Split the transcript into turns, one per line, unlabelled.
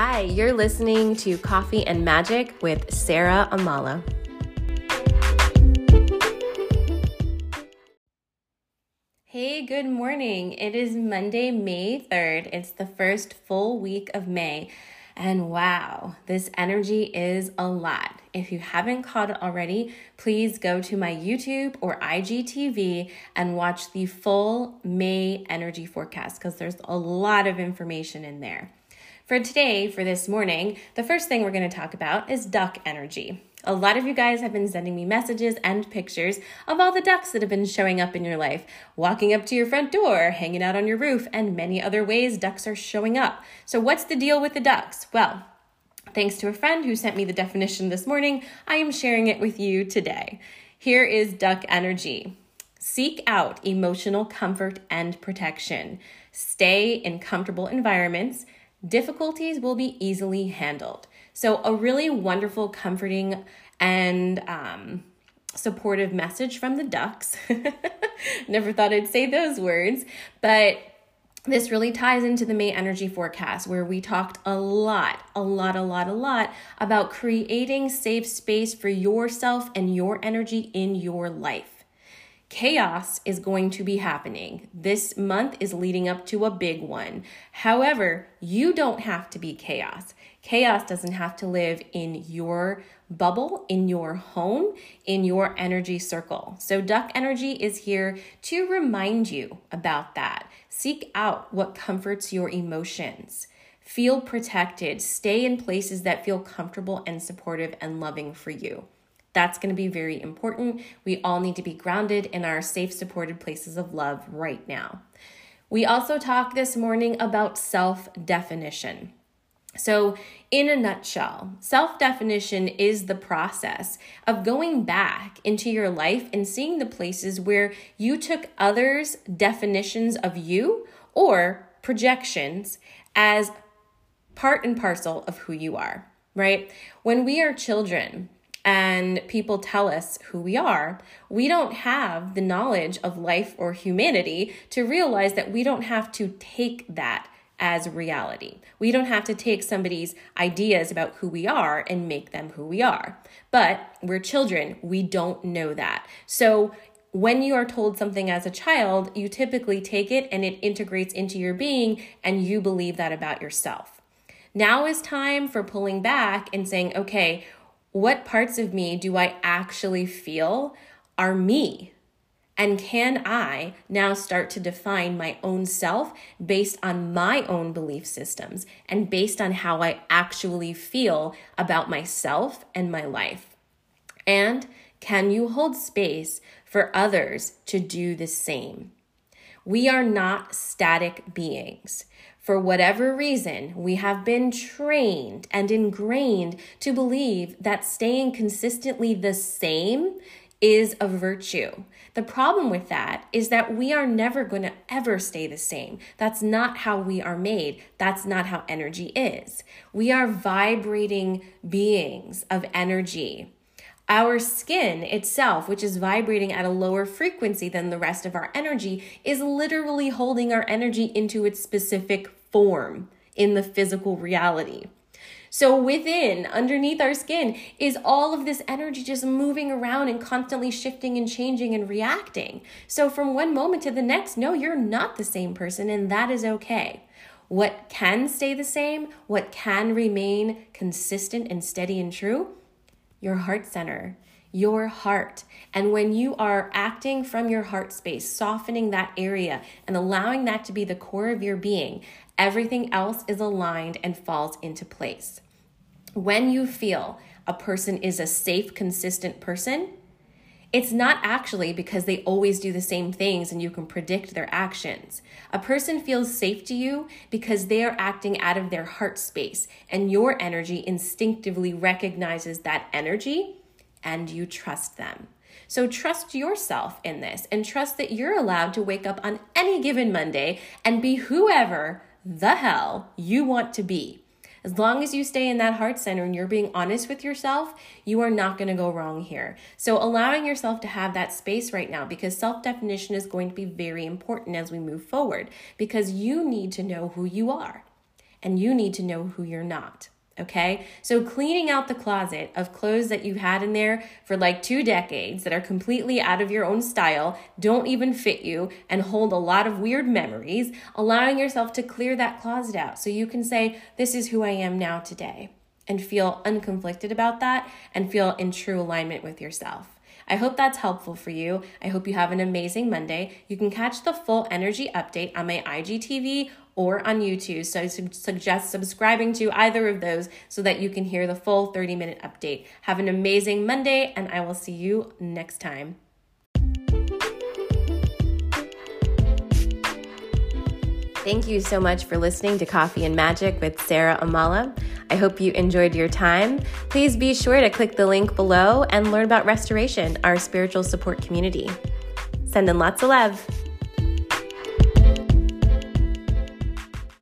Hi, you're listening to Coffee and Magic with Sarah Amala. Hey, good morning. It is Monday, May 3rd. It's the first full week of May. And wow, this energy is a lot. If you haven't caught it already, please go to my YouTube or IGTV and watch the full May energy forecast because there's a lot of information in there. For today, for this morning, the first thing we're going to talk about is duck energy. A lot of you guys have been sending me messages and pictures of all the ducks that have been showing up in your life, walking up to your front door, hanging out on your roof, and many other ways ducks are showing up. So, what's the deal with the ducks? Well, thanks to a friend who sent me the definition this morning, I am sharing it with you today. Here is duck energy. Seek out emotional comfort and protection. Stay in comfortable environments difficulties will be easily handled. So, a really wonderful, comforting, and um, supportive message from the ducks. Never thought I'd say those words, but this really ties into the May energy forecast where we talked a lot, a lot, a lot, a lot about creating safe space for yourself and your energy in your life. Chaos is going to be happening. This month is leading up to a big one. However, you don't have to be chaos. Chaos doesn't have to live in your bubble, in your home, in your energy circle. So, duck energy is here to remind you about that. Seek out what comforts your emotions. Feel protected. Stay in places that feel comfortable and supportive and loving for you. That's going to be very important. We all need to be grounded in our safe, supported places of love right now. We also talked this morning about self definition. So, in a nutshell, self definition is the process of going back into your life and seeing the places where you took others' definitions of you or projections as part and parcel of who you are, right? When we are children, and people tell us who we are, we don't have the knowledge of life or humanity to realize that we don't have to take that as reality. We don't have to take somebody's ideas about who we are and make them who we are. But we're children, we don't know that. So when you are told something as a child, you typically take it and it integrates into your being and you believe that about yourself. Now is time for pulling back and saying, okay, what parts of me do I actually feel are me? And can I now start to define my own self based on my own belief systems and based on how I actually feel about myself and my life? And can you hold space for others to do the same? We are not static beings. For whatever reason, we have been trained and ingrained to believe that staying consistently the same is a virtue. The problem with that is that we are never going to ever stay the same. That's not how we are made. That's not how energy is. We are vibrating beings of energy. Our skin itself, which is vibrating at a lower frequency than the rest of our energy, is literally holding our energy into its specific form in the physical reality. So, within, underneath our skin, is all of this energy just moving around and constantly shifting and changing and reacting. So, from one moment to the next, no, you're not the same person, and that is okay. What can stay the same, what can remain consistent and steady and true? Your heart center, your heart. And when you are acting from your heart space, softening that area and allowing that to be the core of your being, everything else is aligned and falls into place. When you feel a person is a safe, consistent person, it's not actually because they always do the same things and you can predict their actions. A person feels safe to you because they are acting out of their heart space, and your energy instinctively recognizes that energy and you trust them. So trust yourself in this and trust that you're allowed to wake up on any given Monday and be whoever the hell you want to be. As long as you stay in that heart center and you're being honest with yourself, you are not going to go wrong here. So, allowing yourself to have that space right now because self definition is going to be very important as we move forward because you need to know who you are. and you need to know who you're not. Okay, so cleaning out the closet of clothes that you've had in there for like two decades that are completely out of your own style, don't even fit you, and hold a lot of weird memories, allowing yourself to clear that closet out so you can say, This is who I am now today, and feel unconflicted about that and feel in true alignment with yourself. I hope that's helpful for you. I hope you have an amazing Monday. You can catch the full energy update on my IGTV or on YouTube. So I suggest subscribing to either of those so that you can hear the full 30 minute update. Have an amazing Monday, and I will see you next time. Thank you so much for listening to Coffee and Magic with Sarah Amala. I hope you enjoyed your time. Please be sure to click the link below and learn about Restoration, our spiritual support community. Sending lots of love.